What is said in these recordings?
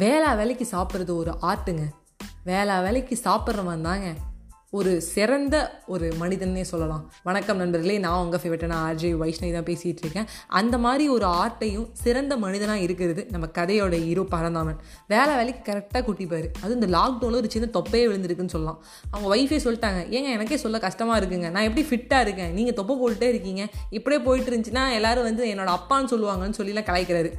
வேளா வேலைக்கு சாப்பிட்றது ஒரு ஆர்ட்டுங்க. வேளா வேலைக்கு சாப்பிட்றவன் தாங்க. ஒரு சிறந்த ஒரு மனிதன்னே சொல்லலாம். வணக்கம் நண்பர்களே நான் உங்கள் ஃபேவரட்டான ஆர்ஜே வைஷ்ணவி தான் பேசிகிட்டு இருக்கேன் அந்த மாதிரி ஒரு ஆர்ட்டையும் சிறந்த மனிதனாக இருக்கிறது நம்ம கதையோட ஹீரோ பரந்தாமன். வேலை வேலைக்கு கரெக்டாக கூட்டிப்பார் அதுவும் இந்த லாக்டவுனில் ஒரு சின்ன தொப்பையே விழுந்திருக்குன்னு சொல்லலாம். அவங்க ஒய்ஃபே சொல்லிட்டாங்க ஏங்க எனக்கே சொல்ல கஷ்டமாக இருக்குங்க. நான் எப்படி ஃபிட்டாக இருக்கேன்? நீங்கள் தொப்பை போட்டுட்டே இருக்கீங்க. இப்படியே போயிட்டு இருந்துச்சுன்னா எல்லோரும் வந்து என்னோடய அப்பான்னு சொல்லுவாங்கன்னு சொல்லிலாம் கலாய்க்கிறாரு.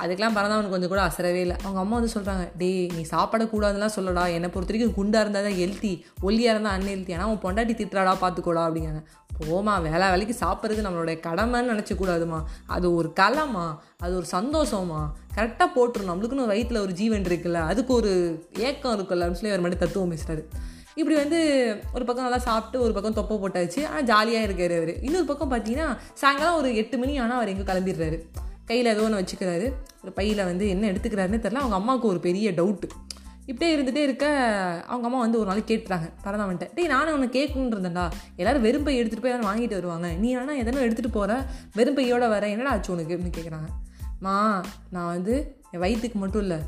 அதுக்கெலாம் பிறந்தவனுக்கு கொஞ்சம் கூட அசரவே இல்லை. அவங்க அம்மா வந்து சொல்கிறாங்க டே நீ சாப்பிடக்கூடாதுலாம் சொல்லடா. என்னை பொறுத்த வரைக்கும் குண்டாக இருந்தால் தான் ஹெல்த்தி ஒல்லியாக இருந்தால் அன்ஹெல்த்தி ஆனால் உன் பொண்டாட்டி திட்டுறாடா பார்த்துக்கோடா அப்படிங்க போமா வேலை வேலைக்கு சாப்பிட்றது நம்மளுடைய கடமைன்னு நினச்சக்கூடாதுமா அது ஒரு கலைமா அது ஒரு சந்தோஷமா கரெக்டாக போட்டுரும். நம்மளுக்குன்னு ஒரு வயிற்றில் ஒரு ஜீவன் இருக்குல்ல அதுக்கு ஒரு ஏக்கம் இருக்குல்ல அப்படின்னு சொல்லி அவர் மட்டும் தத்துவம் பேசுகிறாரு இப்படி வந்து ஒரு பக்கம் நல்லா சாப்பிட்டு ஒரு பக்கம் தொப்பை போட்டாச்சு. ஆனால் ஜாலியாக இருக்காரு அவர். இன்னொரு பக்கம் பார்த்தீங்கன்னா சாயங்காலம் ஒரு எட்டு மணி ஆனால் அவர் எங்கே கிளம்பிடுறாரு. கையில் ஏதோ ஒன்று வச்சுக்கிறாரு. ஒரு பையில் வந்து என்ன எடுத்துக்கிறாருன்னு தெரில அவங்க அம்மாவுக்கு ஒரு பெரிய டவுட்டு இப்படியே இருந்துகிட்டே இருக்க அவங்க அம்மா வந்து ஒரு நாள் கேட்டுறாங்க. பரதாமன்ட்ட டேய் நானும் ஒன்று கேட்கணுன்றதா எல்லோரும் வெறும்பை எடுத்துகிட்டு போய் யாரும் வாங்கிட்டு வருவாங்க. நீ ஆனால் எதனா எடுத்துகிட்டு போகிற வெறும்பையோட வர. என்னடா ஆச்சு உனக்கு? அப்படின்னு கேட்குறாங்க மா நான் வந்து என் வயிற்றுக்கு மட்டும் இல்லை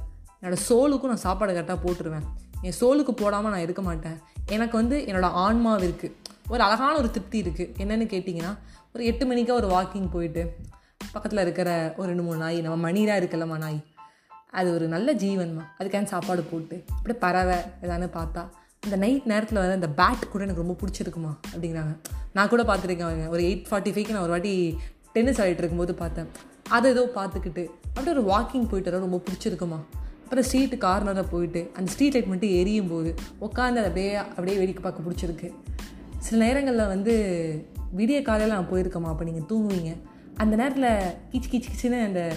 என்னோடய சோலுக்கும் நான் சாப்பாடு கரெக்டாக போட்டுருவேன். என் சோலுக்கு போடாமல் நான் இருக்க மாட்டேன். எனக்கு வந்து என்னோடய ஆன்மாவு இருக்குது ஒரு அழகான ஒரு திருப்தி இருக்குது என்னென்னு கேட்டிங்கன்னா ஒரு எட்டு மணிக்காக ஒரு வாக்கிங் போயிட்டு பக்கத்தில் இருக்கிற ஒரு ரெண்டு மூணு நாய் நம்ம மணிராக இருக்கலம்மா நாய். அது ஒரு நல்ல ஜீவன்மா. அதுக்கான சாப்பாடு போட்டு அப்படியே பறவை எதானு பார்த்தா இந்த நைட் நேரத்தில் வர அந்த பேட் கூட எனக்கு ரொம்ப பிடிச்சிருக்குமா அப்படிங்கிறாங்க. நான் கூட பார்த்துருக்கேன் அவங்க. ஒரு எயிட் ஃபார்ட்டி ஃபைவ்க்கு நான் ஒரு வாட்டி டென்னிஸ் ஆடிட்டு இருக்கும்போது பார்த்தேன். அதை ஏதோ பார்த்துக்கிட்டு அப்படியே ஒரு வாக்கிங் போயிட்டு வர ரொம்ப பிடிச்சிருக்குமா. அப்புறம் ஸ்ட்ரீட்டு கார்னரில் போயிட்டு அந்த ஸ்ட்ரீட் லைட் மட்டும் எரியும் போது உட்காந்து அதை அப்படியே அப்படியே வேடிக்கை பார்க்க பிடிச்சிருக்கு. சில நேரங்களில் வந்து விடிய காலையில் நான் போயிருக்கேம்மா அப்போ நீங்கள் தூங்குவீங்க. அந்த நேரத்தில் கிச்சு கிச்சு கீச்சுன்னு அந்த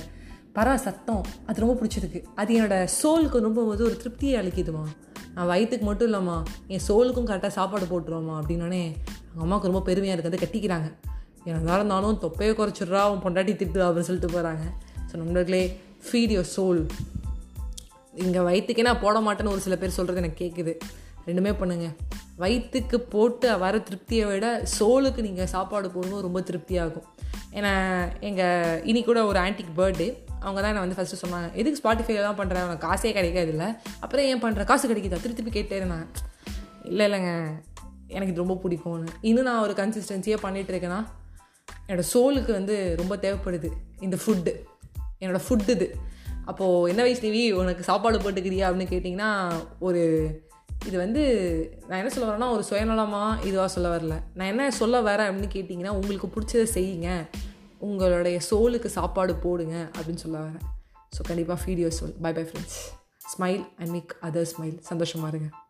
பறவை சத்தம் அது ரொம்ப பிடிச்சிருக்கு. அது என்னோடய சோலுக்கு ரொம்ப வந்து ஒரு திருப்தியை அளிக்குதுமா. நான் வயிற்றுக்கு மட்டும் இல்லாமா என் சோலுக்கும் கரெக்டாக சாப்பாடு போட்டுருவோம்மா அப்படின்னோடனே அவங்க அம்மாவுக்கு ரொம்ப பெருமையாக இருக்குது கட்டிக்கிறாங்க. என்னதான் இருந்தாலும் தொப்பையை குறைச்சிட்றா அவன் பொண்டாட்டி திட்டு அப்படின்னு சொல்லிட்டு போகிறாங்க ஸோ நம்மளே ஃபீட் யோர் சோல் இங்கே வயிற்றுக்கே நான் போட மாட்டேன்னு ஒரு சில பேர் சொல்கிறது எனக்கு கேட்குது ரெண்டுமே பண்ணுங்கள் வயிற்றுக்கு போட்டு வர திருப்தியை விட சோலுக்கு நீங்கள் சாப்பாடு போடணும் ரொம்ப திருப்தியாகும். ஏன்னா எங்கள் இனி கூட ஒரு ஆன்டிக் பர்த்டே அவங்க தான் நான் வந்து ஃபஸ்ட்டு சொன்னாங்க. எதுக்கு ஸ்பாட்டிஃபைல தான் பண்ணுறேன் அவனுக்கு காசே கிடைக்காது இல்லை அப்புறம் ஏன் பண்ணுற காசு கிடைக்குதா? திருப்பி திருப்பி கேட்டே இருந்தேன் இல்லை இல்லைங்க. எனக்கு இது ரொம்ப பிடிக்கும்னு. இன்னும் நான் ஒரு கன்சிஸ்டன்சியாக பண்ணிகிட்டு இருக்கேன்னா என்னோடய சோலுக்கு வந்து ரொம்ப தேவைப்படுது. இந்த ஃபுட்டு என்னோடய ஃபுட்டு இது. அப்போது என்ன வயசு டிவி உனக்கு சாப்பாடு போட்டுக்கிறியா? அப்படின்னு கேட்டிங்கன்னா ஒரு இது வந்து நான் என்ன சொல்ல வரேன்னா ஒரு சுயநலமாக இதுவாக சொல்ல வரல. நான் என்ன சொல்ல வரேன் அப்படின்னு கேட்டிங்கன்னா உங்களுக்கு பிடிச்சதை செய்யுங்க. உங்களுடைய சோலுக்கு சாப்பாடு போடுங்க அப்படின்னு சொல்ல வரேன் ஸோ கண்டிப்பாக ஃபீடியோ soul bye bye friends smile and make other smile சந்தோஷமாக இருங்க.